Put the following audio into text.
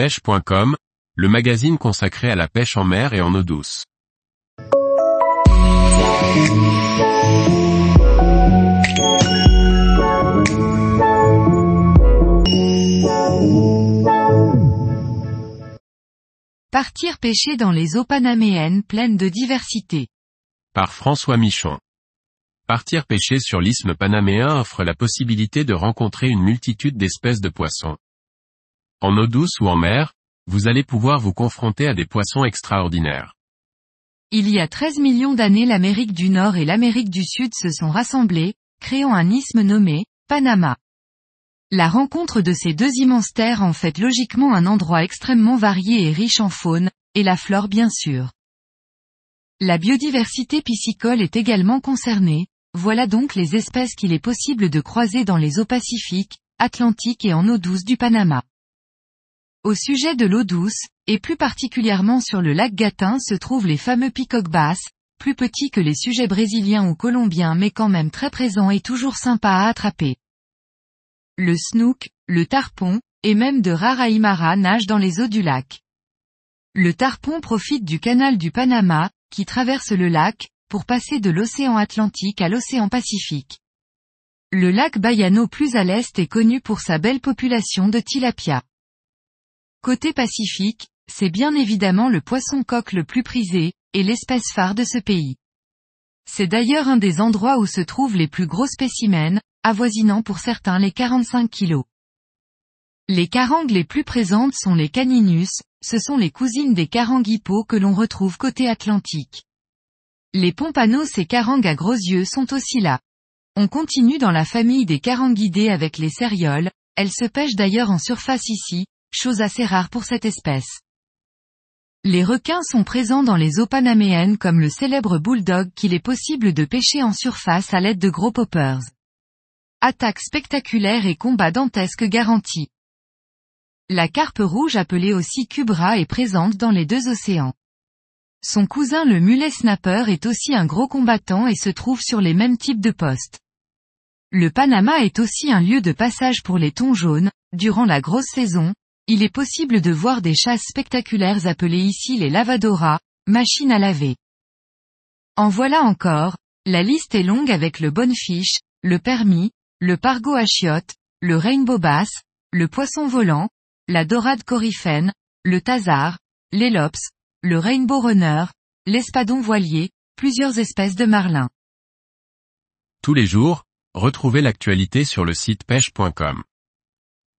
pêche.com, le magazine consacré à la pêche en mer et en eau douce. Partir pêcher dans les eaux panaméennes pleines de diversité. Par François Michon. Partir pêcher sur l'isthme panaméen offre la possibilité de rencontrer une multitude d'espèces de poissons. En eau douce ou en mer, vous allez pouvoir vous confronter à des poissons extraordinaires. Il y a 13 millions d'années l'Amérique du Nord et l'Amérique du Sud se sont rassemblés, créant un isthme nommé Panama. La rencontre de ces deux immenses terres en fait logiquement un endroit extrêmement varié et riche en faune, et la flore bien sûr. La biodiversité piscicole est également concernée, voilà donc les espèces qu'il est possible de croiser dans les eaux pacifiques, atlantiques et en eau douce du Panama. Au sujet de l'eau douce, et plus particulièrement sur le lac Gatin se trouvent les fameux picoques basses, plus petits que les sujets brésiliens ou colombiens mais quand même très présents et toujours sympas à attraper. Le snook, le tarpon, et même de rares aïmaras nagent dans les eaux du lac. Le tarpon profite du canal du Panama, qui traverse le lac, pour passer de l'océan Atlantique à l'océan Pacifique. Le lac Bayano plus à l'est est connu pour sa belle population de tilapia. Côté Pacifique, c'est bien évidemment le poisson coque le plus prisé, et l'espèce phare de ce pays. C'est d'ailleurs un des endroits où se trouvent les plus gros spécimens, avoisinant pour certains les 45 kilos. Les carangues les plus présentes sont les caninus, ce sont les cousines des carangues que l'on retrouve côté Atlantique. Les pompanos et carangues à gros yeux sont aussi là. On continue dans la famille des caranguidés avec les cérioles, elles se pêchent d'ailleurs en surface ici, chose assez rare pour cette espèce. Les requins sont présents dans les eaux panaméennes comme le célèbre bulldog qu'il est possible de pêcher en surface à l'aide de gros poppers. Attaque spectaculaire et combat dantesque garantis. La carpe rouge appelée aussi cubra est présente dans les deux océans. Son cousin le mulet snapper est aussi un gros combattant et se trouve sur les mêmes types de postes. Le Panama est aussi un lieu de passage pour les thons jaunes, durant la grosse saison, il est possible de voir des chasses spectaculaires appelées ici les lavadoras, machines à laver. En voilà encore, la liste est longue avec le bonefish, le permis, le pargo à chiottes, le rainbow bass, le poisson volant, la dorade coryphène, le tazar, l'élops, le rainbow runner, l'espadon voilier, plusieurs espèces de marlins. Tous les jours, retrouvez l'actualité sur le site pêche.com.